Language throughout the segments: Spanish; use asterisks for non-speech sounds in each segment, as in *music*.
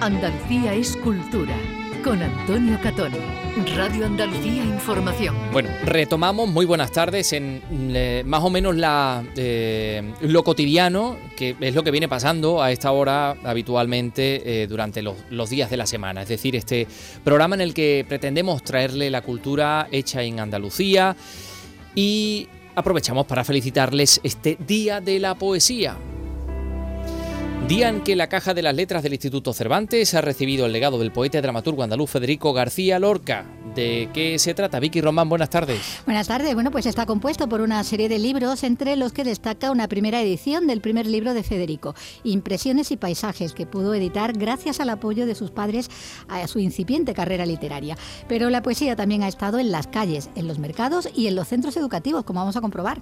Andalucía es cultura. Con Antonio Catón. Radio Andalucía Información. Bueno, retomamos, muy buenas tardes, en eh, más o menos la, eh, lo cotidiano, que es lo que viene pasando a esta hora habitualmente eh, durante los días de la semana. Es decir, este programa en el que pretendemos traerle la cultura hecha en Andalucía y aprovechamos para felicitarles este Día de la Poesía. Día en que la Caja de las Letras del Instituto Cervantes ha recibido el legado del poeta y dramaturgo andaluz Federico García Lorca. ¿De qué se trata? Vicky Román, buenas tardes. Buenas tardes. Bueno, pues está compuesto por una serie de libros, entre los que destaca una primera edición del primer libro de Federico, Impresiones y Paisajes, que pudo editar gracias al apoyo de sus padres a su incipiente carrera literaria. Pero la poesía también ha estado en las calles, en los mercados y en los centros educativos, como vamos a comprobar.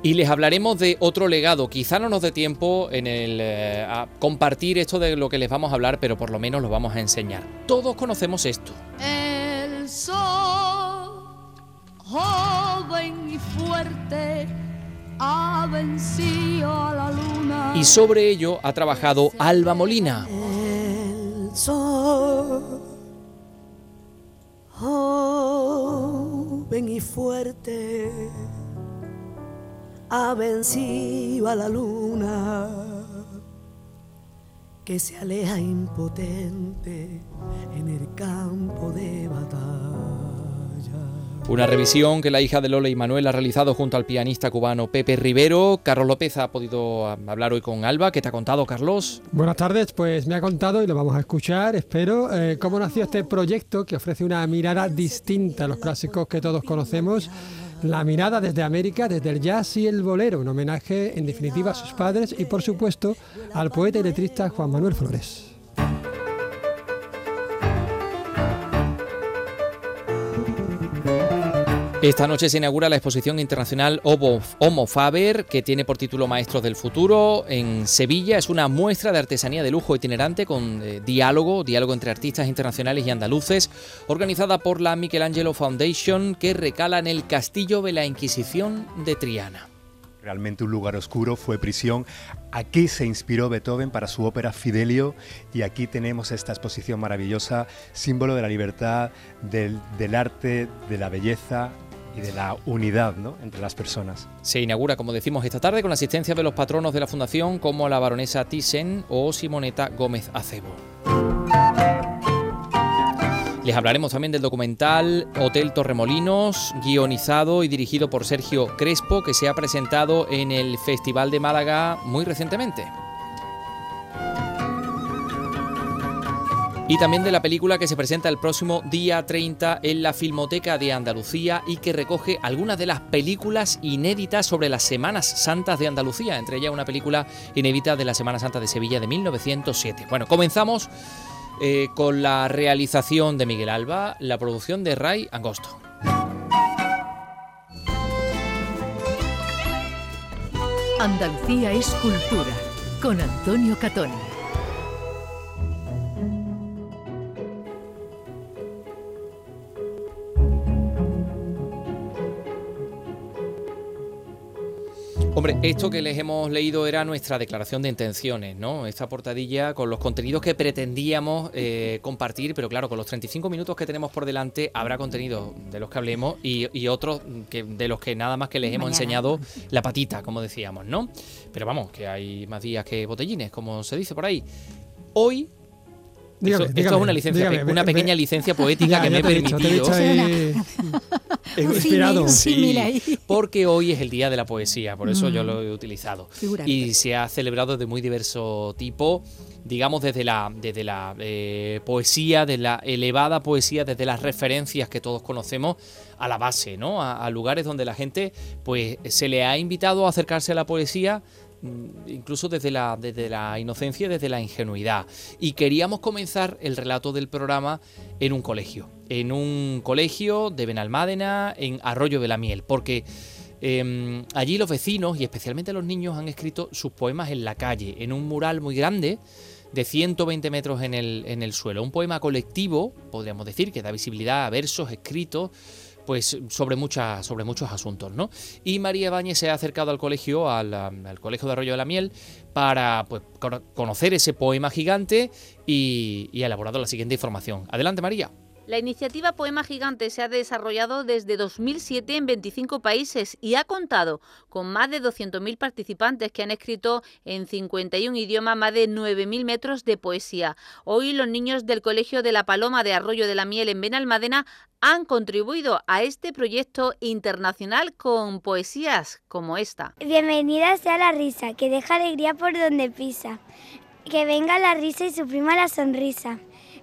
Y les hablaremos de otro legado. Quizá no nos dé tiempo en el eh, a compartir esto de lo que les vamos a hablar, pero por lo menos lo vamos a enseñar. Todos conocemos esto. El sol, joven y fuerte, ha vencido a la luna. Y sobre ello ha trabajado Alba Molina. El sol, joven y fuerte, ha vencido a la luna que se aleja impotente en el campo de batalla. Una revisión que la hija de Lola y Manuel ha realizado junto al pianista cubano Pepe Rivero. Carlos López ha podido hablar hoy con Alba. ¿Qué te ha contado, Carlos? Buenas tardes, pues me ha contado y lo vamos a escuchar, espero, eh, cómo nació este proyecto que ofrece una mirada distinta a los clásicos que todos conocemos. La mirada desde América, desde el jazz y el bolero, un homenaje en definitiva a sus padres y por supuesto al poeta y letrista Juan Manuel Flores. Esta noche se inaugura la exposición internacional Homo, Faber, que tiene por título Maestros del Futuro, en Sevilla. Es una muestra de artesanía de lujo itinerante con eh, diálogo, diálogo entre artistas internacionales y andaluces, organizada por la Michelangelo Foundation, que recala en el castillo de la Inquisición de Triana. Realmente un lugar oscuro, fue prisión. Aquí se inspiró Beethoven para su ópera Fidelio y aquí tenemos esta exposición maravillosa, símbolo de la libertad, del arte, de la belleza y de la unidad ¿no? entre las personas. Se inaugura, como decimos, esta tarde con la asistencia de los patronos de la Fundación como la baronesa Thyssen o Simoneta Gómez Acebo. Les hablaremos también del documental Hotel Torremolinos, guionizado y dirigido por Sergio Crespo, que se ha presentado en el Festival de Málaga muy recientemente. Y también de la película que se presenta el próximo día 30 en la Filmoteca de Andalucía y que recoge algunas de las películas inéditas sobre las Semanas Santas de Andalucía, entre ellas una película inédita de la Semana Santa de Sevilla de 1907. Bueno, comenzamos eh, con la realización de Miguel Alba, la producción de Ray Angosto. Andalucía es cultura. Con Antonio Catón. Hombre, esto que les hemos leído era nuestra declaración de intenciones, ¿no? Esta portadilla con los contenidos que pretendíamos eh, compartir, pero claro, con los 35 minutos que tenemos por delante habrá contenidos de los que hablemos y, y otros que, de los que nada más que les hemos enseñado la patita, como decíamos, ¿no? Pero vamos, que hay más días que botellines, como se dice por ahí. Hoy Dígame, esto, dígame, es una licencia, dígame, una pequeña me- licencia poética Ya, que ya me he te he dicho, te he permitido. dicho ahí, *laughs* Un inspirado. Porque hoy es el día de la poesía, por eso Mm. yo lo he utilizado. Y se ha celebrado de muy diverso tipo, digamos desde la, desde la eh, poesía, de la elevada poesía, desde las referencias que todos conocemos a la base, ¿no? A, a lugares donde la gente, pues, se le ha invitado a acercarse a la poesía incluso desde la, desde la inocencia y desde la ingenuidad. Y queríamos comenzar el relato del programa en un colegio, en un colegio de Benalmádena, en Arroyo de la Miel, porque eh, allí los vecinos y especialmente los niños han escrito sus poemas en la calle, en un mural muy grande de 120 metros en el, en el suelo. Un poema colectivo, podríamos decir, que da visibilidad a versos escritos pues sobre, muchas, sobre muchos asuntos, ¿no? Y María Báñez se ha acercado al colegio, al, al Colegio de Arroyo de la Miel, para pues, conocer ese poema gigante y ha elaborado la siguiente información. Adelante, María. La iniciativa Poema Gigante se ha desarrollado desde 2007 en 25 países y ha contado con más de 200.000 participantes que han escrito en 51 idiomas más de 9.000 metros de poesía. Hoy los niños del Colegio de la Paloma de Arroyo de la Miel en Benalmádena han contribuido a este proyecto internacional con poesías como esta. Bienvenida sea la risa, que deja alegría por donde pisa. Que venga la risa y suprima la sonrisa.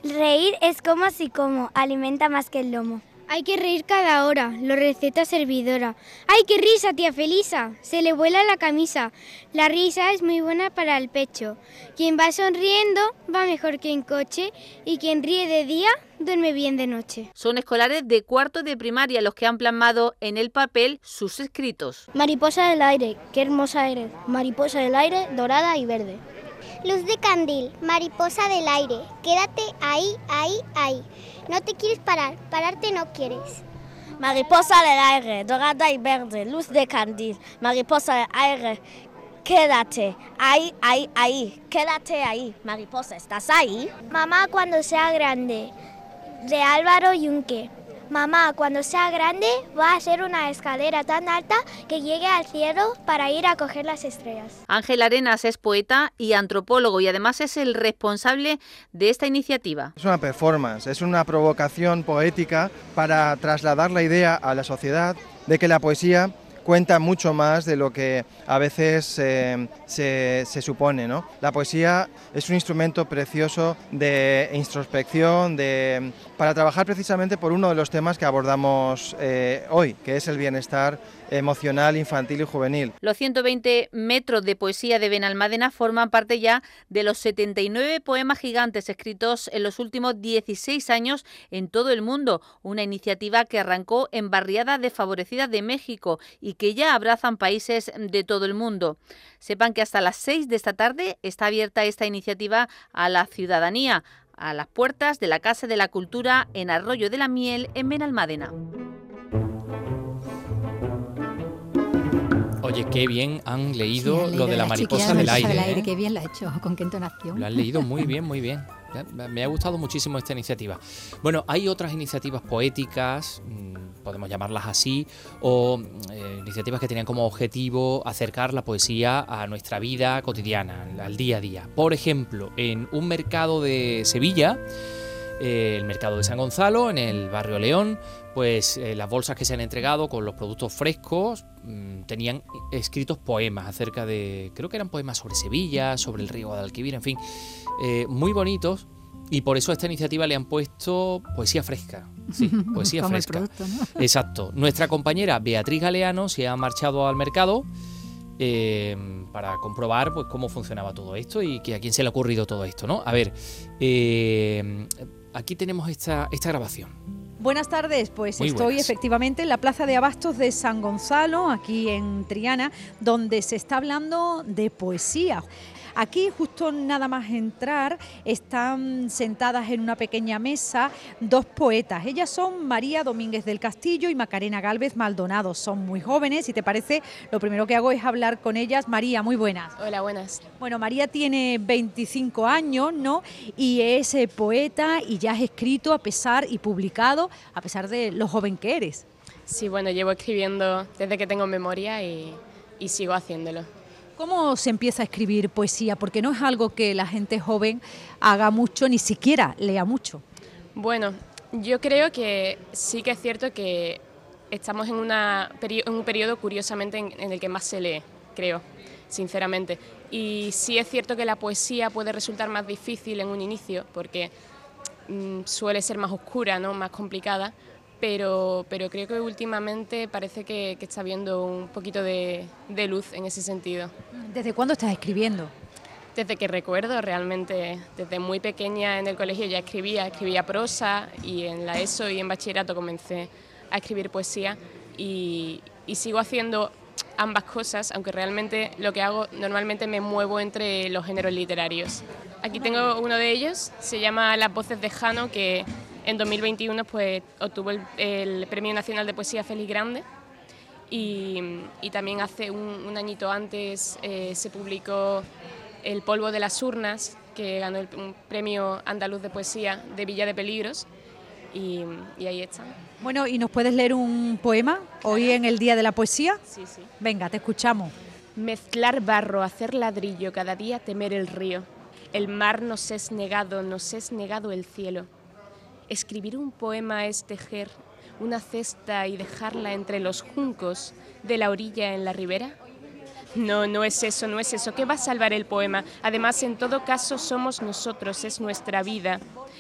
Reír es como así como, alimenta más que el lomo. Hay que reír cada hora, lo receta servidora. ¡Ay, qué risa, tía Felisa! Se le vuela la camisa. La risa es muy buena para el pecho. Quien va sonriendo va mejor que en coche y quien ríe de día duerme bien de noche. Son escolares de cuarto de primaria los que han plasmado en el papel sus escritos. Mariposa del aire, qué hermosa eres. Mariposa del aire, dorada y verde. Luz de candil, mariposa del aire, quédate ahí, ahí, ahí. No te quieres parar, pararte no quieres. Mariposa del aire, dorada y verde, luz de candil, mariposa del aire, quédate ahí, ahí, ahí, quédate ahí. Mariposa, ¿estás ahí? Mamá cuando sea grande, de Álvaro Yunque. Mamá, cuando sea grande, va a hacer una escalera tan alta que llegue al cielo para ir a coger las estrellas. Ángel Arenas es poeta y antropólogo y además es el responsable de esta iniciativa. Es una performance, es una provocación poética para trasladar la idea a la sociedad de que la poesía cuenta mucho más de lo que a veces eh, se, supone. ¿no? La poesía es un instrumento precioso de introspección, de, para trabajar precisamente por uno de los temas que abordamos eh, hoy, que es el bienestar emocional, infantil y juvenil. Los 120 metros de poesía de Benalmádena forman parte ya de los 79 poemas gigantes escritos en los últimos 16 años en todo el mundo, una iniciativa que arrancó en barriadas desfavorecidas de México y que ya abrazan países de todo el mundo. Sepan que hasta las 6 de esta tarde está abierta esta iniciativa a la ciudadanía, a las puertas de la Casa de la Cultura en Arroyo de la Miel, en Benalmádena. Oye, qué bien han leído lo de la mariposa del aire. aire. ¿eh? Qué bien lo ha hecho, con qué entonación. Lo han leído muy *laughs* bien, muy bien. Me ha gustado muchísimo esta iniciativa. Bueno, hay otras iniciativas poéticas, mm, podemos llamarlas así, o eh, iniciativas que tenían como objetivo acercar la poesía a nuestra vida cotidiana, al día a día. Por ejemplo, en un mercado de Sevilla, eh, el mercado de San Gonzalo, en el barrio León, pues eh, las bolsas que se han entregado con los productos frescos mm, tenían escritos poemas acerca de, creo que eran poemas sobre Sevilla, sobre el río Guadalquivir, en fin, eh, muy bonitos. Y por eso a esta iniciativa le han puesto poesía fresca. Sí, *laughs* poesía fresca. Exacto. Nuestra compañera Beatriz Galeano se ha marchado al mercado eh, para comprobar pues, cómo funcionaba todo esto y que a quién se le ha ocurrido todo esto, ¿no? A ver, aquí tenemos esta, esta grabación. Buenas tardes, pues estoy efectivamente en la Plaza de Abastos de San Gonzalo, aquí en Triana, donde se está hablando de poesía. Aquí, justo nada más entrar, están sentadas en una pequeña mesa dos poetas. Ellas son María Domínguez del Castillo y Macarena Galvez Maldonado. Son muy jóvenes y te parece, lo primero que hago es hablar con ellas. María, muy buenas. Hola, buenas. Bueno, María tiene 25 años, ¿no? Y es eh, poeta y ya has escrito a pesar y publicado a pesar de lo joven que eres. Sí, bueno, llevo escribiendo desde que tengo memoria y, y sigo haciéndolo. ¿Cómo se empieza a escribir poesía? Porque no es algo que la gente joven haga mucho, ni siquiera lea mucho. Bueno, yo creo que sí que es cierto que estamos en, un periodo curiosamente en, el que más se lee, creo, sinceramente. Y sí es cierto que la poesía puede resultar más difícil en un inicio, porque mm, suele ser más oscura, ¿no? más complicada, pero, pero creo que últimamente parece que, está habiendo un poquito de, luz en ese sentido. ¿Desde cuándo estás escribiendo? Desde que recuerdo, realmente, desde muy pequeña en el colegio ya escribía, escribía prosa y en la ESO y en bachillerato comencé a escribir poesía y, y sigo haciendo ambas cosas, aunque realmente lo que hago normalmente me muevo entre los géneros literarios. Aquí tengo uno de ellos, se llama Las voces de Jano, que En 2021 pues obtuvo el, Premio Nacional de Poesía Félix Grande y, también hace un, añito antes eh, se publicó El polvo de las urnas, que ganó el Premio Andaluz de Poesía de Villa de Peligros y, ahí está. Bueno, ¿y nos puedes leer un poema hoy en el Día de la Poesía? Sí, sí. Venga, te escuchamos. Mezclar barro, hacer ladrillo, cada día temer el río. El mar nos es negado, nos es negado el cielo. Escribir un poema es tejer una cesta y dejarla entre los juncos de la orilla en la ribera. No, no es eso, no es eso. ¿Qué va a salvar el poema? Además, en todo caso, somos nosotros, es nuestra vida.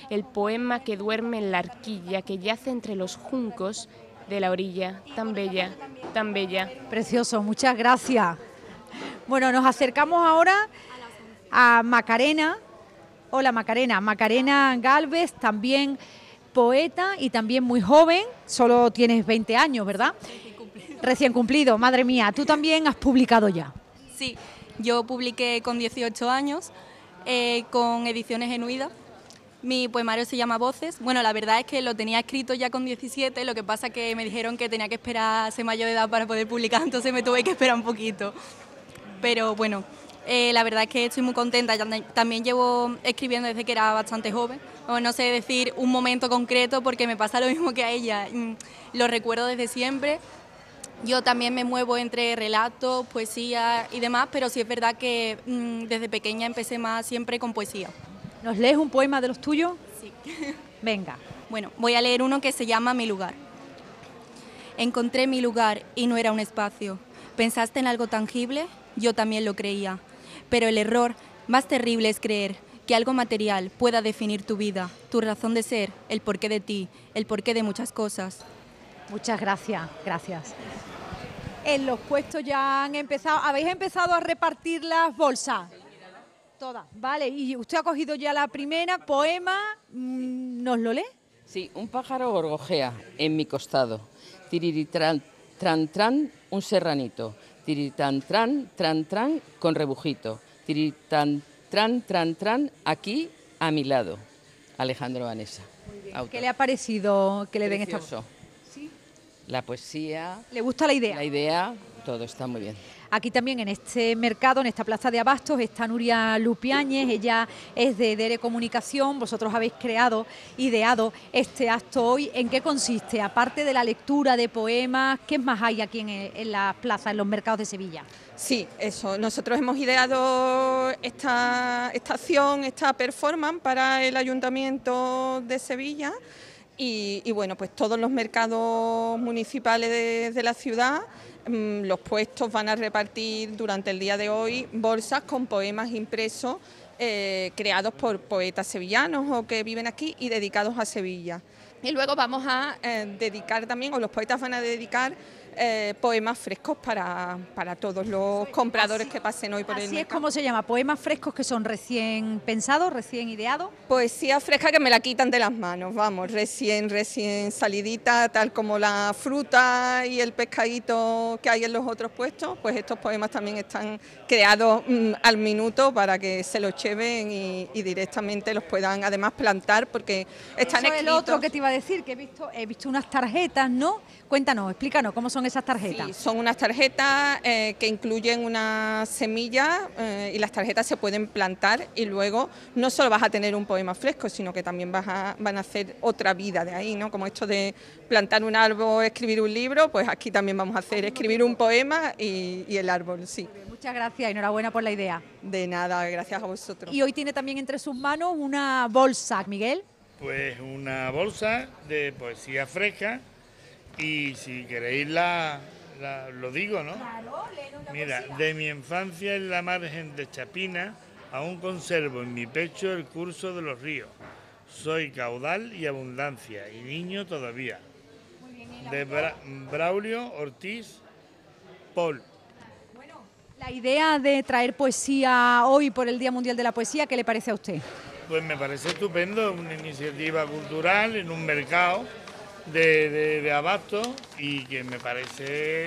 El poema que duerme en la arquilla, que yace entre los juncos de la orilla. Tan bella, tan bella. Precioso, muchas gracias. Bueno, nos acercamos ahora a Macarena. Hola Macarena, Macarena Galvez, también poeta y también muy joven, solo tienes 20 años, ¿verdad? Recién cumplido, madre mía, tú también has publicado ya. Sí, yo publiqué con 18 años eh, con Ediciones Genuidas. Mi poemario se llama Voces. Bueno, la verdad es que lo tenía escrito ya con 17, lo que pasa que me dijeron que tenía que esperar a ser mayor de edad para poder publicar, entonces me tuve que esperar un poquito. Pero bueno, eh, la verdad es que estoy muy contenta. También llevo escribiendo desde que era bastante joven. no sé decir un momento concreto porque me pasa lo *laughs* mismo que a ella. Mm, lo recuerdo desde siempre. Yo también me muevo entre relatos, poesía y demás, pero sí es verdad que mm, desde pequeña empecé más siempre con poesía. ¿Nos lees un poema de los tuyos? Sí. *laughs* Venga. Bueno, voy a leer uno que se llama Mi lugar. Encontré mi lugar y no era un espacio. ¿Pensaste en algo tangible? Yo también lo creía. Pero el error más terrible es creer que algo material pueda definir tu vida, tu razón de ser, el porqué de ti, el porqué de muchas cosas. Muchas gracias, gracias. En los puestos ya han empezado, ¿habéis empezado a repartir las bolsas? Todas, vale. ¿Y usted ha cogido ya la primera poema? Mm, ¿Nos lo lee? Sí, un pájaro gorgojea en mi costado. Tiriritran, tran, tran, un serranito. Tiritan, tran, tran, tran, con rebujito. Tiritan, tran, tran, tran, aquí a mi lado. Alejandro Vanessa. ¿Qué le ha parecido que le den esta ¿Sí? La poesía. ¿Le gusta la idea? La idea, todo está muy bien. Aquí también en este mercado, en esta plaza de Abastos, está Nuria Lupiáñez, ella es de Dere Comunicación, vosotros habéis creado, ideado este acto hoy. ¿En qué consiste? Aparte de la lectura de poemas, ¿qué más hay aquí en, en la plaza, en los mercados de Sevilla? Sí, eso. Nosotros hemos ideado esta, esta acción, esta performance para el Ayuntamiento de Sevilla. Y, bueno, pues todos los mercados municipales de la ciudad los puestos van a repartir durante el día de hoy bolsas con poemas impresos eh, creados por poetas sevillanos o que viven aquí y dedicados a Sevilla. Y luego vamos a eh, dedicar también, o los poetas van a dedicar eh, poemas frescos para, para, todos los compradores que pasen hoy por el mercado. es como se llama, poemas frescos que son recién pensados, recién ideados. Poesía fresca que me la quitan de las manos, vamos, recién, recién salidita, tal como la fruta y el pescadito que hay en los otros puestos, pues estos poemas también están creados mm, al minuto para que se los lleven y, directamente los puedan además plantar porque están Eso es el otro que te iba a decir, que he visto, he visto unas tarjetas, ¿no? Cuéntanos, explícanos cómo son esas tarjetas? Sí, son unas tarjetas eh, que incluyen una semilla eh, y las tarjetas se pueden plantar y luego no solo vas a tener un poema fresco, sino que también vas a, van a hacer otra vida de ahí, ¿no? Como esto de plantar un árbol, escribir un libro, pues aquí también vamos a hacer escribir un poema y, y el árbol, sí. Muchas gracias, enhorabuena por la idea. De nada, gracias a vosotros. Y hoy tiene también entre sus manos una bolsa, Miguel. Pues una bolsa de poesía fresca y si queréis la, lo digo, ¿no? Mira, de mi infancia en la margen de Chapina, aún conservo en mi pecho el curso de los ríos. Soy caudal y abundancia, y niño todavía. De Braulio Ortiz Paul. Bueno, la idea de traer poesía hoy por el Día Mundial de la Poesía, ¿qué le parece a usted? Pues me parece estupendo, una iniciativa cultural en un mercado de, de, abasto y que me parece,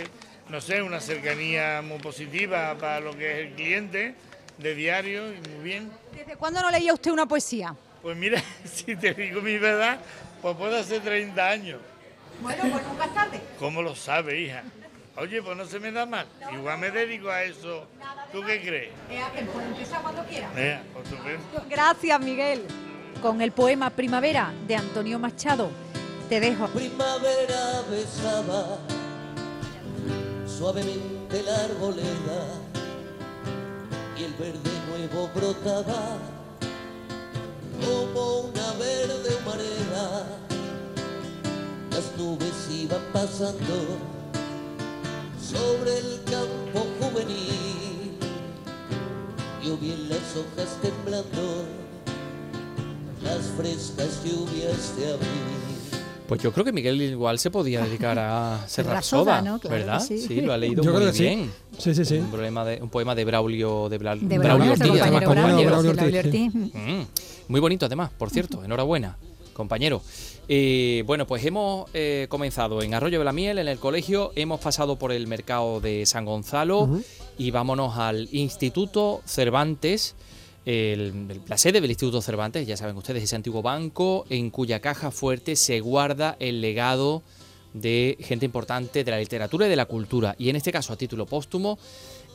no sé, una cercanía muy positiva para lo que es el cliente de diario y muy bien. ¿Desde cuándo no leía usted una poesía? Pues mira, *laughs* si te digo mi verdad, Pues puede hacer 30 años. Bueno, pues nunca tarde. ¿Cómo lo sabe, hija? Oye, pues no se me da mal. Igual me dedico a eso. ¿Tú qué crees? Eh, pues empieza cuando quiera. Mira, por supuesto. Gracias, Miguel. Con el poema Primavera de Antonio Machado. Te dejo. Primavera besaba suavemente la arboleda y el verde nuevo brotaba como una verde humareda. Las nubes iban pasando sobre el campo juvenil. Yo vi en las hojas temblando las frescas lluvias de abril. Pues yo creo que Miguel igual se podía dedicar a *laughs* ser rapsoda, ¿no? ¿verdad? Sí. lo ha leído *laughs* yo muy creo que bien. Sí, sí, sí. Un, poema de, un poema de Braulio, de, Braulio, de Braulio, Ortiz. Mm, muy bonito además, por cierto. Enhorabuena, compañero. Eh, bueno, pues hemos eh, comenzado en Arroyo de la Miel, en el colegio, hemos pasado por el mercado de San Gonzalo y vámonos al Instituto Cervantes el, la sede del Instituto Cervantes, ya saben ustedes, ese antiguo banco en cuya caja fuerte se guarda el legado de gente importante de la literatura y de la cultura, y en este caso a título póstumo,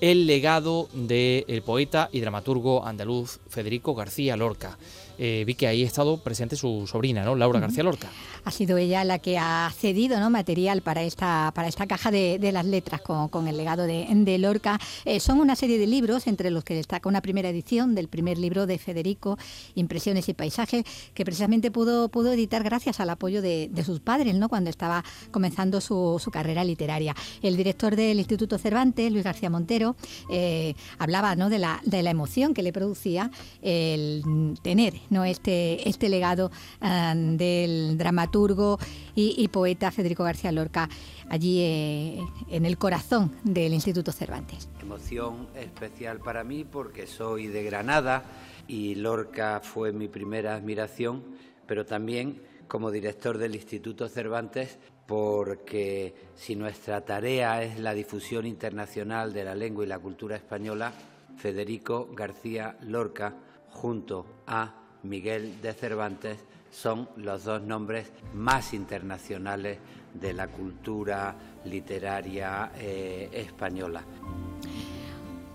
el legado del poeta y dramaturgo andaluz Federico García Lorca. Eh, vi que ahí ha estado presente su sobrina, ¿no? Laura García Lorca. Ha sido ella la que ha cedido ¿no? material para esta, para esta caja de, las letras con, el legado de, Lorca. Eh, son una serie de libros, entre los que destaca una primera edición del primer libro de Federico, Impresiones y Paisajes, que precisamente pudo, pudo editar gracias al apoyo de, sus padres, ¿no? cuando estaba comenzando su, carrera literaria. El director del Instituto Cervantes, Luis García Montero, eh, hablaba ¿no? de, la, de la emoción que le producía el tener ¿no? este, este legado ah, del dramaturgo y, poeta Federico García Lorca allí eh, en el corazón del Instituto Cervantes. Emoción especial para mí porque soy de Granada y Lorca fue mi primera admiración, pero también como director del Instituto Cervantes porque si nuestra tarea es la difusión internacional de la lengua y la cultura española, Federico García Lorca, junto a Miguel de Cervantes son los dos nombres más internacionales de la cultura literaria eh, española.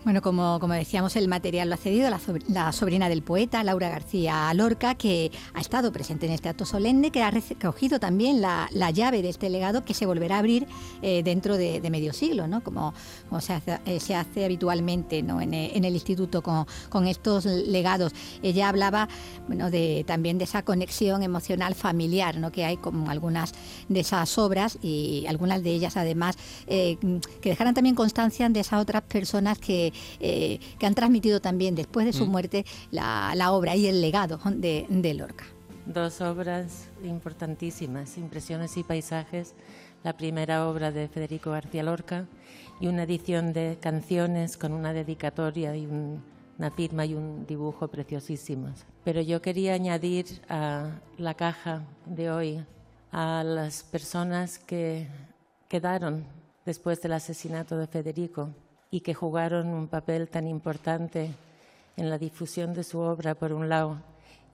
Bueno, como, como decíamos, el material lo ha cedido la, sobrina del poeta, Laura García Lorca, que ha estado presente en este acto solemne, que ha recogido también la, llave de este legado que se volverá a abrir eh, dentro de, medio siglo, ¿no? como, se, hace, eh, se, hace, habitualmente ¿no? en, en, el instituto con, con, estos legados. Ella hablaba bueno, de, también de esa conexión emocional familiar ¿no? que hay con algunas de esas obras y algunas de ellas además eh, que dejaran también constancia de esas otras personas que eh, que han transmitido también después de su mm. muerte la, obra y el legado de, Lorca. Dos obras importantísimas, Impresiones y Paisajes, la primera obra de Federico García Lorca y una edición de canciones con una dedicatoria y una firma y un dibujo preciosísimos. Pero yo quería añadir a la caja de hoy a las personas que quedaron después del asesinato de Federico y que jugaron un papel tan importante en la difusión de su obra, por un lado,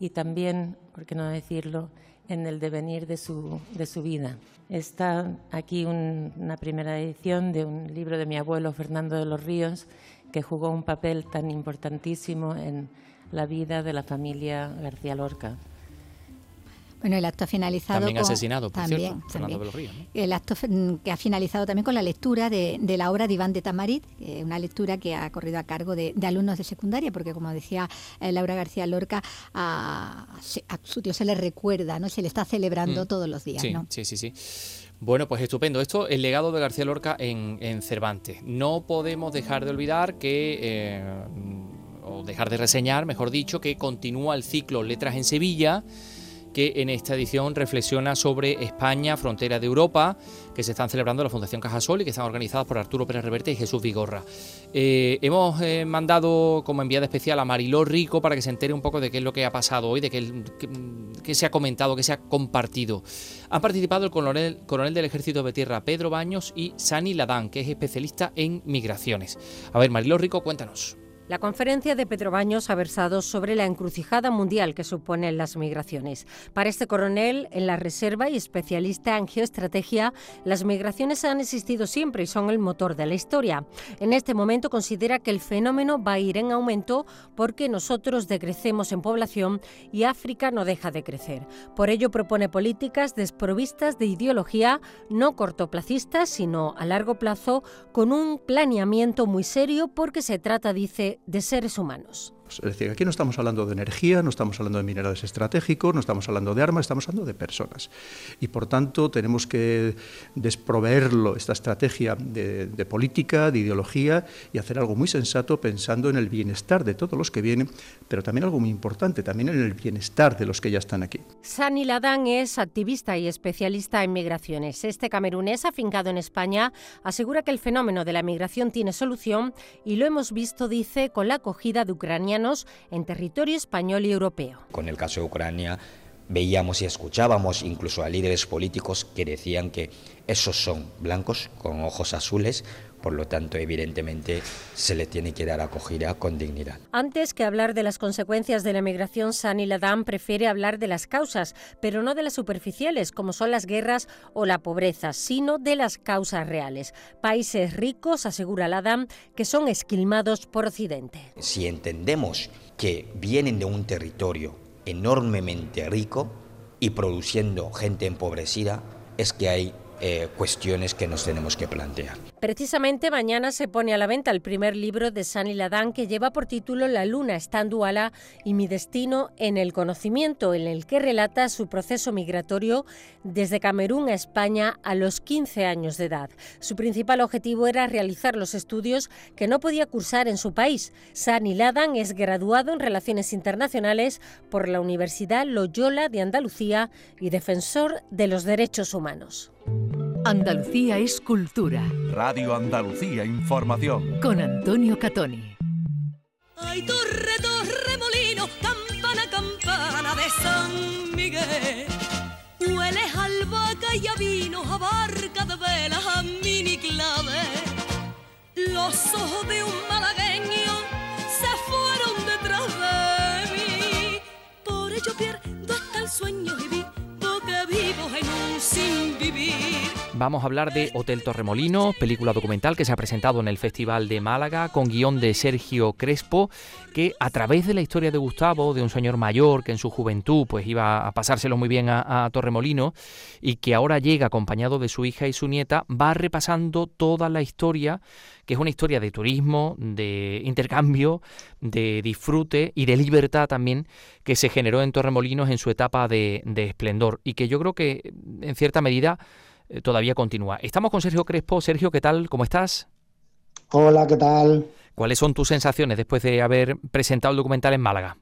y también, por qué no decirlo, en el devenir de su, de su vida. Está aquí una primera edición de un libro de mi abuelo Fernando de los Ríos, que jugó un papel tan importantísimo en la vida de la familia García Lorca. Bueno, el acto ha finalizado. También asesinado, por cierto, Fernando. El acto que ha finalizado también con la lectura de, la obra de Iván de Tamarit, una lectura que ha corrido a cargo de, alumnos de secundaria, porque como decía eh, Laura García Lorca, a, su tío se le recuerda, ¿no? Se le está celebrando mm. todos los días, sí, Sí, sí, sí. Bueno, pues estupendo. Esto, el legado de García Lorca en, Cervantes. No podemos dejar de olvidar que. Eh, o dejar de reseñar, mejor dicho, que continúa el ciclo Letras en Sevilla que en esta edición reflexiona sobre España, frontera de Europa, que se están celebrando en la Fundación Cajasol y que están organizadas por Arturo Pérez Reverte y Jesús Vigorra. Eh, hemos eh, mandado como enviada especial a Mariló Rico para que se entere un poco de qué es lo que ha pasado hoy, de qué, se ha comentado, qué se ha compartido. Han participado el coronel, coronel del Ejército de Tierra Pedro Baños y Sani Ladán, que es especialista en migraciones. A ver, Mariló Rico, cuéntanos. La conferencia de Pedro Baños ha versado sobre la encrucijada mundial que suponen las migraciones. Para este coronel, en la reserva y especialista en geoestrategia, las migraciones han existido siempre y son el motor de la historia. En este momento considera que el fenómeno va a ir en aumento porque nosotros decrecemos en población y África no deja de crecer. Por ello propone políticas desprovistas de ideología, no cortoplacistas, sino a largo plazo, con un planeamiento muy serio porque se trata, dice, de seres humanos. Es decir, aquí no estamos hablando de energía, no estamos hablando de minerales estratégicos, no estamos hablando de armas, estamos hablando de personas. Y por tanto tenemos que desproveerlo, esta estrategia de, política, de ideología, y hacer algo muy sensato pensando en el bienestar de todos los que vienen, pero también algo muy importante, también en el bienestar de los que ya están aquí. Sani Ladán es activista y especialista en migraciones. Este camerunés afincado en España asegura que el fenómeno de la migración tiene solución y lo hemos visto, dice, con la acogida de ucranianos en territorio español y europeo. Con el caso de Ucrania veíamos y escuchábamos incluso a líderes políticos que decían que esos son blancos con ojos azules, por lo tanto, evidentemente, se le tiene que dar acogida con dignidad. Antes que hablar de las consecuencias de la migración, Sani Ladam prefiere hablar de las causas, pero no de las superficiales, como son las guerras o la pobreza, sino de las causas reales. Países ricos, asegura Ladam, que son esquilmados por Occidente. Si entendemos que vienen de un territorio enormemente rico y produciendo gente empobrecida, es que hay eh, cuestiones que nos tenemos que plantear. Precisamente mañana se pone a la venta el primer libro de Sani Ladán que lleva por título La luna está en Duala y mi destino en el conocimiento, en el que relata su proceso migratorio desde Camerún a España a los 15 años de edad. Su principal objetivo era realizar los estudios que no podía cursar en su país. Sani Ladán es graduado en Relaciones Internacionales por la Universidad Loyola de Andalucía y defensor de los derechos humanos. Andalucía es cultura. Radio Andalucía Información. Con Antonio Catoni. Ay, torre, torre, molino, campana, campana de San Miguel. Hueles albahaca y a vino, a barca de velas, a mini clave. Los ojos de un malagueño se fueron detrás de mí. Por ello pierdo hasta el sueño y en un sin vivir. Vamos a hablar de Hotel Torremolino, película documental que se ha presentado en el Festival de Málaga con guion de Sergio Crespo, que a través de la historia de Gustavo, de un señor mayor que en su juventud pues iba a pasárselo muy bien a, Torremolino y que ahora llega acompañado de su hija y su nieta, va repasando toda la historia, que es una historia de turismo, de intercambio, de disfrute y de libertad también que se generó en Torremolinos en su etapa de, de esplendor. Y que yo creo que en cierta medida eh, todavía continúa. Estamos con Sergio Crespo. Sergio, ¿qué tal? ¿Cómo estás? Hola, ¿qué tal? ¿Cuáles son tus sensaciones después de haber presentado el documental en Málaga?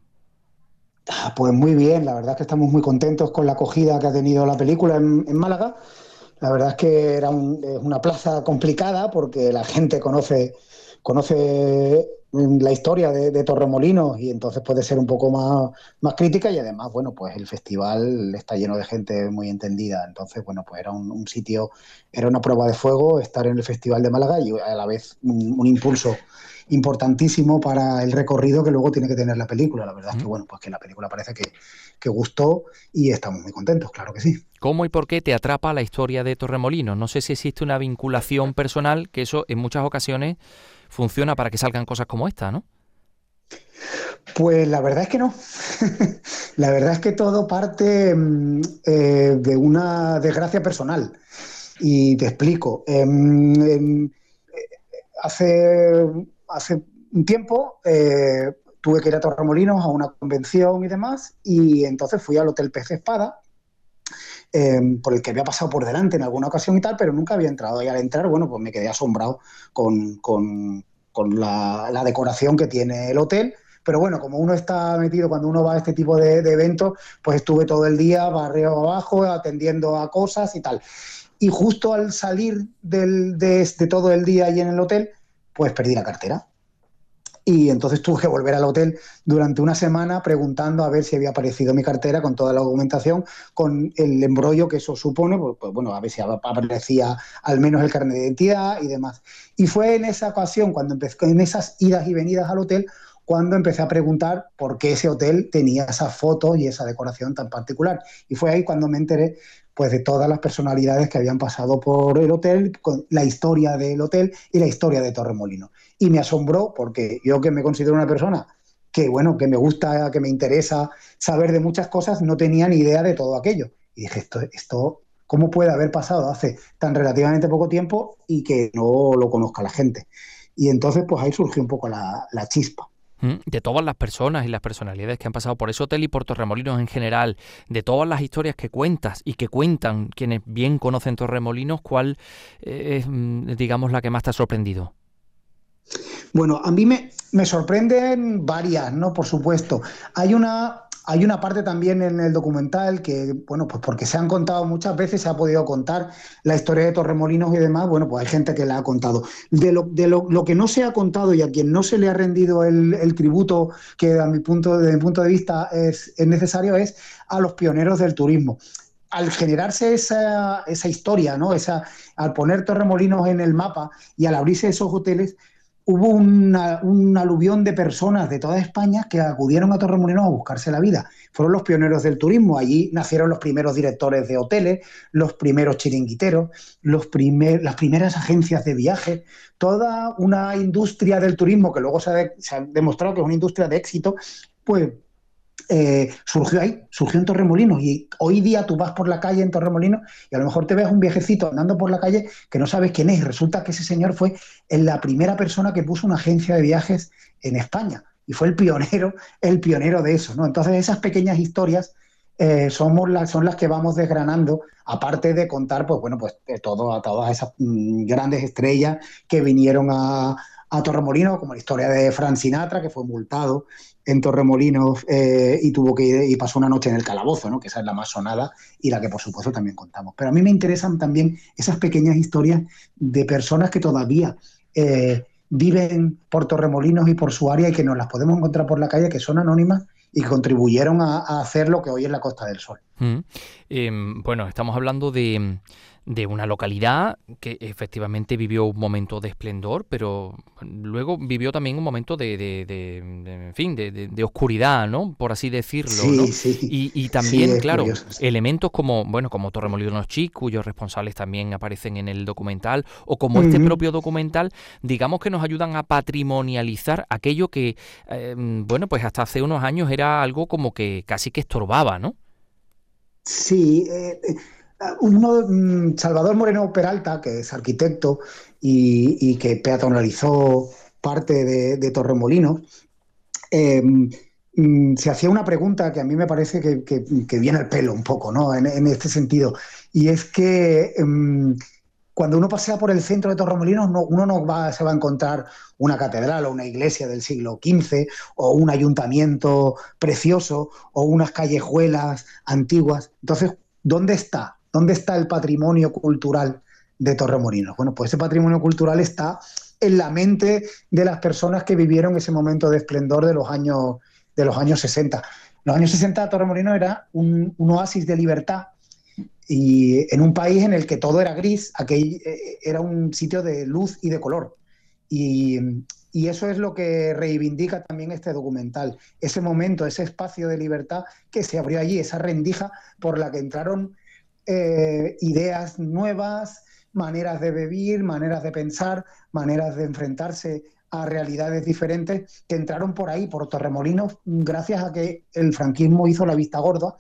Ah, pues muy bien, la verdad es que estamos muy contentos con la acogida que ha tenido la película en, Málaga. La verdad es que era una plaza complicada porque la gente conoce, conoce la historia de, Torremolinos y entonces puede ser un poco más, más crítica y además, bueno, pues el festival está lleno de gente muy entendida, entonces, bueno, pues era un, sitio, era una prueba de fuego estar en el Festival de Málaga y a la vez un, impulso importantísimo para el recorrido que luego tiene que tener la película. La verdad es que, bueno, pues que la película parece que, que gustó y estamos muy contentos, claro que sí. ¿Cómo y por qué te atrapa la historia de Torremolinos? No sé si existe una vinculación personal, que eso en muchas ocasiones funciona para que salgan cosas como esta, ¿no? Pues la verdad es que no. *laughs* la verdad es que todo parte mm, eh, de una desgracia personal. Y te explico. Em, em, hace, hace un tiempo eh, tuve que ir a Torremolinos a una convención y demás, y entonces fui al Hotel Pez Espada, Em, por el que había pasado por delante en alguna ocasión y tal, pero nunca había entrado. Y al entrar, bueno, pues me quedé asombrado con, la, decoración que tiene el hotel. Pero bueno, como uno está metido cuando uno va a este tipo de, eventos, pues estuve todo el día barrio abajo atendiendo a cosas y tal. Y justo al salir de, de todo el día ahí en el hotel, pues perdí la cartera. Y entonces tuve que volver al hotel durante una semana preguntando a ver si había aparecido mi cartera con toda la documentación, con el embrollo que eso supone, pues, pues bueno, a ver si aparecía al menos el carnet de identidad y demás. Y fue en esa ocasión, cuando empecé, en esas idas y venidas al hotel, cuando empecé a preguntar por qué ese hotel tenía esas fotos y esa decoración tan particular. Y fue ahí cuando me enteré pues de todas las personalidades que habían pasado por el hotel, con la historia del hotel y la historia de Torremolino. Y me asombró porque yo que me considero una persona que bueno, que me gusta, que me interesa saber de muchas cosas, no tenía ni idea de todo aquello. Y dije, esto, esto ¿cómo puede haber pasado hace tan relativamente poco tiempo y que no lo conozca la gente? Y entonces, pues ahí surgió un poco la chispa de todas las personas y las personalidades que han pasado por ese hotel y por Torremolinos en general, de todas las historias que cuentas y que cuentan quienes bien conocen Torremolinos, ¿cuál eh, es, mm, digamos, la que más te ha sorprendido? Bueno, a mí me, me sorprenden varias, ¿no? Por supuesto. Hay una hay una parte también en el documental que, bueno, pues porque se han contado muchas veces, se ha podido contar la historia de Torremolinos y demás, bueno, pues hay gente que la ha contado. De lo, de lo, que no se ha contado y a quien no se le ha rendido el, tributo que a mi punto, desde mi punto de vista es, necesario es a los pioneros del turismo al generarse esa, esa, historia, ¿no? Esa, al poner Torremolinos en el mapa y al abrirse esos hoteles, hubo un aluvión de personas de toda España que acudieron a Torremolinos a buscarse la vida. Fueron los pioneros del turismo. Allí nacieron los primeros directores de hoteles, los primeros chiringuiteros, las primeras agencias de viaje, toda una industria del turismo que luego se se ha demostrado que es una industria de éxito, pues eh, surgió ahí, surgió en Torremolinos. Y hoy día tú vas por la calle en Torremolinos y a lo mejor te ves un viejecito andando por la calle que no sabes quién es. Y resulta que ese señor fue la primera persona que puso una agencia de viajes en España. Y fue el pionero, el pionero de eso. ¿no? Entonces, esas pequeñas historias eh, somos las, son las que vamos desgranando, aparte de contar, pues bueno, pues de todo, a todas esas mm, grandes estrellas que vinieron a, a Torremolinos, como la historia de Frank Sinatra, que fue multado en Torremolinos eh, y tuvo que ir y pasó una noche en el calabozo, ¿no? que esa es la más sonada y la que por supuesto también contamos. Pero a mí me interesan también esas pequeñas historias de personas que todavía eh, viven por Torremolinos y por su área y que nos las podemos encontrar por la calle, que son anónimas y contribuyeron a, hacer lo que hoy es la Costa del Sol. Mm. Em, bueno, estamos hablando de de una localidad que efectivamente vivió un momento de esplendor, pero luego vivió también un momento de, de, en fin, de, oscuridad, ¿no? Por así decirlo, ¿no? Y, también, claro, elementos como, bueno, como Torremolinos Chic, cuyos responsables también aparecen en el documental, o como este propio documental, digamos que nos ayudan a patrimonializar aquello que, eh, bueno, pues hasta hace unos años era algo como que casi que estorbaba, ¿no? Sí, eh, eh, uno, mm, Salvador Moreno Peralta, que es arquitecto y, que peatonalizó parte de, Torremolinos, em, mm, se hacía una pregunta que a mí me parece que, viene al pelo un poco, ¿no? En, este sentido. Y es que em, cuando uno pasea por el centro de Torremolinos, uno no va, se va a encontrar una catedral o una iglesia del siglo XV o un ayuntamiento precioso o unas callejuelas antiguas. Entonces, ¿dónde está ¿Dónde está el patrimonio cultural de Torremolinos? Bueno, pues ese patrimonio cultural está en la mente de las personas que vivieron ese momento de esplendor de los años, de los años 60. Los años 60 Torremolinos era un, oasis de libertad y en un país en el que todo era gris, aquel eh, era un sitio de luz y de color. Y, y, eso es lo que reivindica también este documental, ese momento, ese espacio de libertad que se abrió allí, esa rendija por la que entraron eh, ideas nuevas, maneras de vivir, maneras de pensar, maneras de enfrentarse a realidades diferentes que entraron por ahí, por Torremolinos, gracias a que el franquismo hizo la vista gorda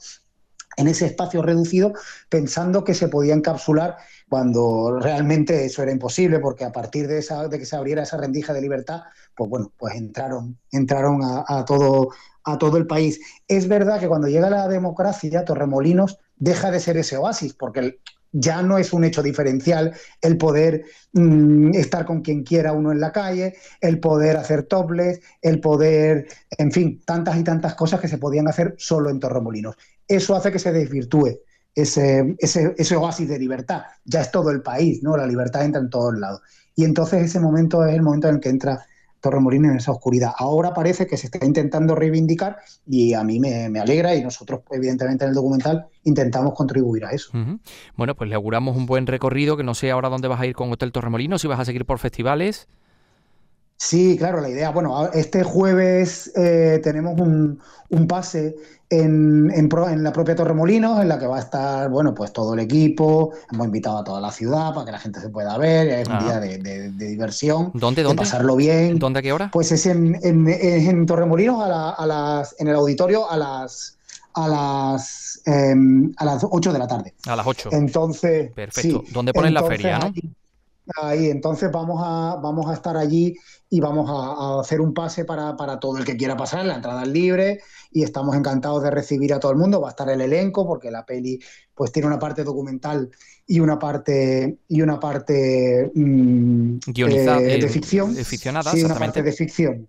en ese espacio reducido, pensando que se podía encapsular cuando realmente eso era imposible, porque a partir de, esa, de que se abriera esa rendija de libertad, pues bueno, pues entraron, entraron a, todo, a todo el país. Es verdad que cuando llega la democracia, Torremolinos deja de ser ese oasis, porque ya no es un hecho diferencial el poder mm, estar con quien quiera uno en la calle, el poder hacer toples, el poder, en fin, tantas y tantas cosas que se podían hacer solo en Torremolinos. Eso hace que se desvirtúe ese, ese, ese oasis de libertad. Ya es todo el país, ¿no? La libertad entra en todos lados. Y entonces ese momento es el momento en el que entra Torremolinos en esa oscuridad. Ahora parece que se está intentando reivindicar y a mí me, alegra y nosotros, evidentemente, en el documental intentamos contribuir a eso. Bueno, pues le auguramos un buen recorrido, que no sé ahora dónde vas a ir con Hotel Torremolinos, si vas a seguir por festivales. Sí, claro, la idea. Bueno, este jueves eh, tenemos un, pase en, en, la propia Torremolinos, en la que va a estar, bueno, pues todo el equipo. Hemos invitado a toda la ciudad para que la gente se pueda ver. Es un día ah. de, diversión. ¿Dónde, dónde? De pasarlo bien. ¿Dónde, a qué hora? Pues es en, en, Torremolinos, a, las, en el auditorio, a las a las em, a las 8 de la tarde. A las 8. Entonces, perfecto. ¿Dónde ponen la feria, no? Ahí, entonces vamos a, vamos a estar allí y vamos a, hacer un pase para, todo el que quiera pasar, la entrada es libre y estamos encantados de recibir a todo el mundo, va a estar el elenco porque la peli pues tiene una parte documental y una parte y una parte mm, Guionizada, eh, de ficción, ficcionada, sí, una parte de ficción.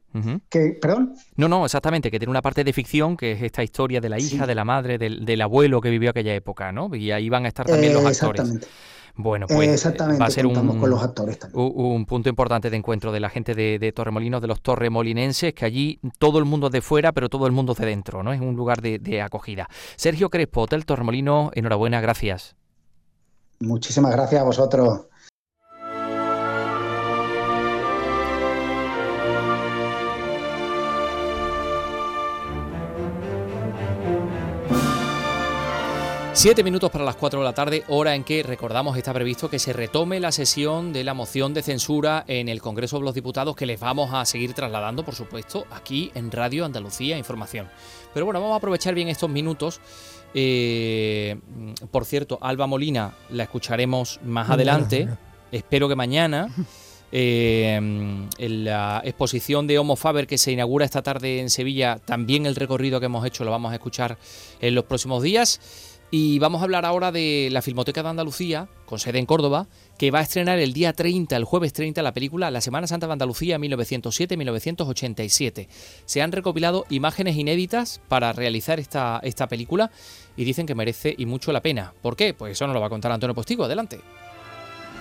que, ¿Perdón? No, no, exactamente, que tiene una parte de ficción que es esta historia de la hija, de la madre, del, del, abuelo que vivió aquella época, ¿no? Y ahí van a estar también los actores. Exactamente. Bueno, pues va a ser un, con los actores un, punto importante de encuentro de la gente de, Torremolinos, de los torremolinenses, que allí todo el mundo es de fuera, pero todo el mundo es de dentro, ¿no? Es un lugar de, de acogida. Sergio Crespo, Hotel Torremolino, enhorabuena, gracias. Muchísimas gracias a vosotros. Siete minutos para las cuatro de la tarde, hora en que recordamos está previsto que se retome la sesión de la moción de censura en el Congreso de los Diputados que les vamos a seguir trasladando, por supuesto, aquí en Radio Andalucía Información. Pero bueno, vamos a aprovechar bien estos minutos. Eh, por cierto, Alba Molina la escucharemos más adelante. Espero que mañana. *laughs* Eh, en la exposición de Homo Faber que se inaugura esta tarde en Sevilla, también el recorrido que hemos hecho lo vamos a escuchar en los próximos días. Y vamos a hablar ahora de la Filmoteca de Andalucía, con sede en Córdoba, que va a estrenar el día 30, el jueves 30, la película La Semana Santa de Andalucía 1907-1987. Se han recopilado imágenes inéditas para realizar esta, esta película y dicen que merece y mucho la pena. ¿Por qué? Pues eso nos lo va a contar Antonio Postigo. Adelante.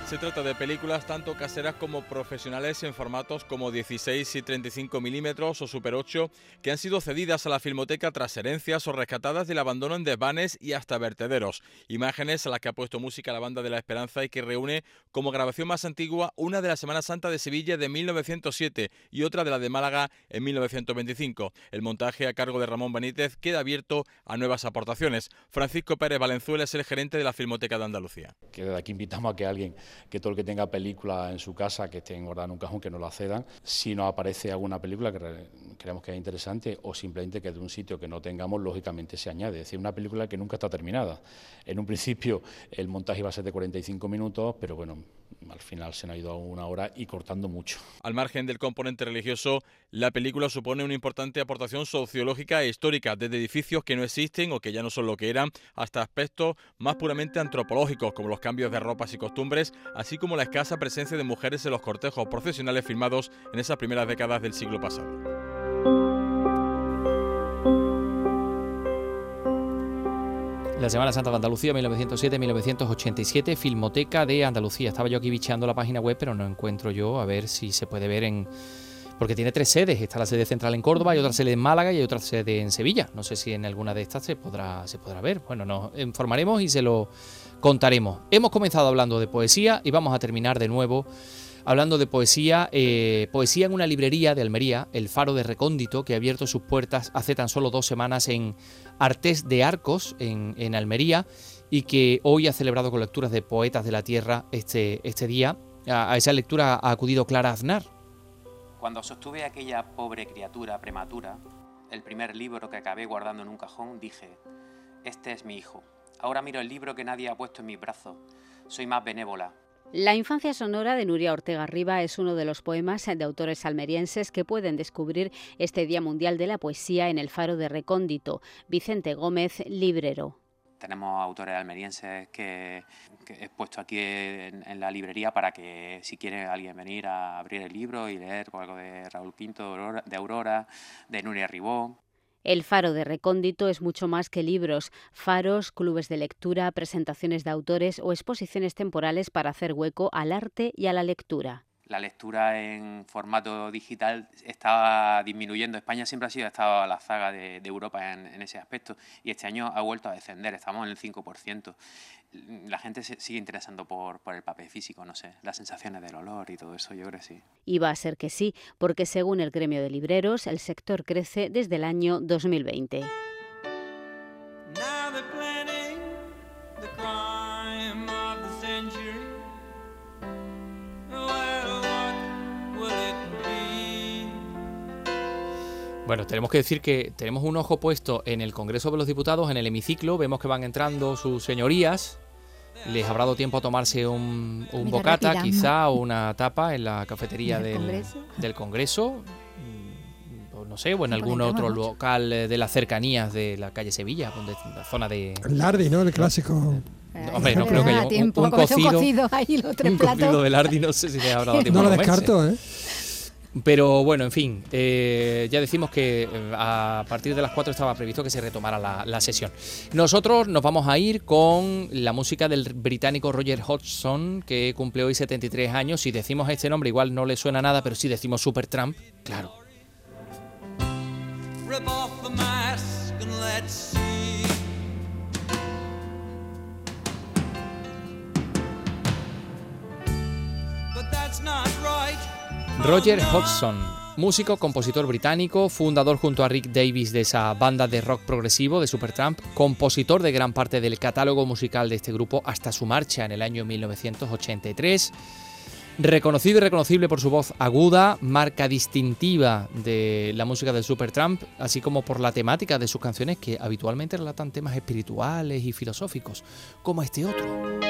Se trata de películas tanto caseras como profesionales en formatos como 16 y 35 milímetros o Super 8 que han sido cedidas a la Filmoteca tras herencias o rescatadas del abandono en desvanes y hasta vertederos. Imágenes a las que ha puesto música la Banda de la Esperanza y que reúne como grabación más antigua una de la Semana Santa de Sevilla de 1907 y otra de la de Málaga en 1925. El montaje a cargo de Ramón Benítez queda abierto a nuevas aportaciones. Francisco Pérez Valenzuela es el gerente de la Filmoteca de Andalucía. Que desde aquí invitamos a que alguien que todo el que tenga película en su casa que esté engordada en un cajón, que no la cedan. Si nos aparece alguna película que creemos que es interesante o simplemente que de un sitio que no tengamos, lógicamente se añade. Es decir, una película que nunca está terminada. En un principio el montaje iba a ser de 45 minutos, pero bueno, al final se nos ha ido a una hora y cortando mucho. Al margen del componente religioso, la película supone una importante aportación sociológica e histórica, desde edificios que no existen o que ya no son lo que eran, hasta aspectos más puramente antropológicos, como los cambios de ropas y costumbres, así como la escasa presencia de mujeres en los cortejos profesionales filmados en esas primeras décadas del siglo pasado. La Semana Santa de Andalucía, 1907-1987, Filmoteca de Andalucía. Estaba yo aquí bicheando la página web, pero no encuentro yo a ver si se puede ver en... Porque tiene tres sedes. Está la sede central en Córdoba, hay otra sede en Málaga y hay otra sede en Sevilla. No sé si en alguna de estas se podrá, se podrá ver. Bueno, nos informaremos y se lo contaremos. Hemos comenzado hablando de poesía y vamos a terminar de nuevo hablando de poesía, eh, poesía en una librería de Almería, El Faro de Recóndito, que ha abierto sus puertas hace tan solo dos semanas en Artes de Arcos, en, Almería, y que hoy ha celebrado con lecturas de poetas de la tierra este, este día. A, esa lectura ha acudido Clara Aznar. Cuando sostuve a aquella pobre criatura prematura, el primer libro que acabé guardando en un cajón, dije, este es mi hijo. Ahora miro el libro que nadie ha puesto en mi brazo. Soy más benévola, la infancia sonora de Nuria Ortega Riva es uno de los poemas de autores almerienses que pueden descubrir este Día Mundial de la Poesía en el Faro de Recóndito. Vicente Gómez, librero. Tenemos autores almerienses que, he puesto aquí en, la librería para que si quiere alguien venir a abrir el libro y leer algo de Raúl Pinto, de Aurora, de Nuria Ribó. El Faro de Recóndito es mucho más que libros, faros, clubes de lectura, presentaciones de autores o exposiciones temporales para hacer hueco al arte y a la lectura. La lectura en formato digital estaba disminuyendo. España siempre ha sido estado a la zaga de, Europa en, ese aspecto y este año ha vuelto a descender, estamos en el 5%. La gente se sigue interesando por, por el papel físico, no sé, las sensaciones del olor y todo eso, yo creo que sí. Y va a ser que sí, porque según el gremio de libreros, el sector crece desde el año 2020. Bueno, tenemos que decir que tenemos un ojo puesto en el Congreso de los Diputados, en el hemiciclo, vemos que van entrando sus señorías, les habrá dado tiempo a tomarse un, bocata, quizá, o una tapa en la cafetería del, Congreso? Mm, pues no sé, o en algún otro local de las cercanías de la calle Sevilla, donde la zona de... El Lardi, ¿no? El clásico... Hombre, no creo que haya un, un, cocido, ahí, los tres un cocido de Lardi, no sé si le habrá dado tiempo No lo descarto, ¿eh? Pero bueno, en fin, eh, ya decimos que eh, a partir de las 4 estaba previsto que se retomara la, sesión. Nosotros nos vamos a ir con la música del británico Roger Hodgson, que cumple hoy 73 años. Si decimos este nombre, igual no le suena nada, pero si decimos Super Trump, claro. Roger Hodgson, músico, compositor británico, fundador junto a Rick Davis de esa banda de rock progresivo de Supertramp, compositor de gran parte del catálogo musical de este grupo hasta su marcha en el año 1983. Reconocido y reconocible por su voz aguda, marca distintiva de la música del Supertramp, así como por la temática de sus canciones que habitualmente relatan temas espirituales y filosóficos, como este otro.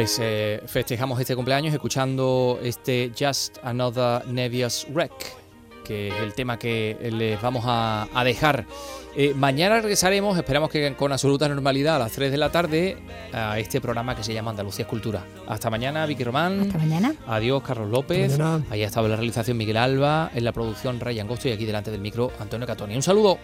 Pues eh, festejamos este cumpleaños escuchando este Just Another Nevious Wreck, que es el tema que les vamos a, dejar. Eh, mañana regresaremos, esperamos que con absoluta normalidad a las 3 de la tarde, a este programa que se llama Andalucía Escultura. Hasta mañana, Vicky Román. Hasta mañana. Adiós, Carlos López. Ahí ha estado la realización Miguel Alba, en la producción Ryan Angosto y aquí delante del micro Antonio Catoni. Un saludo.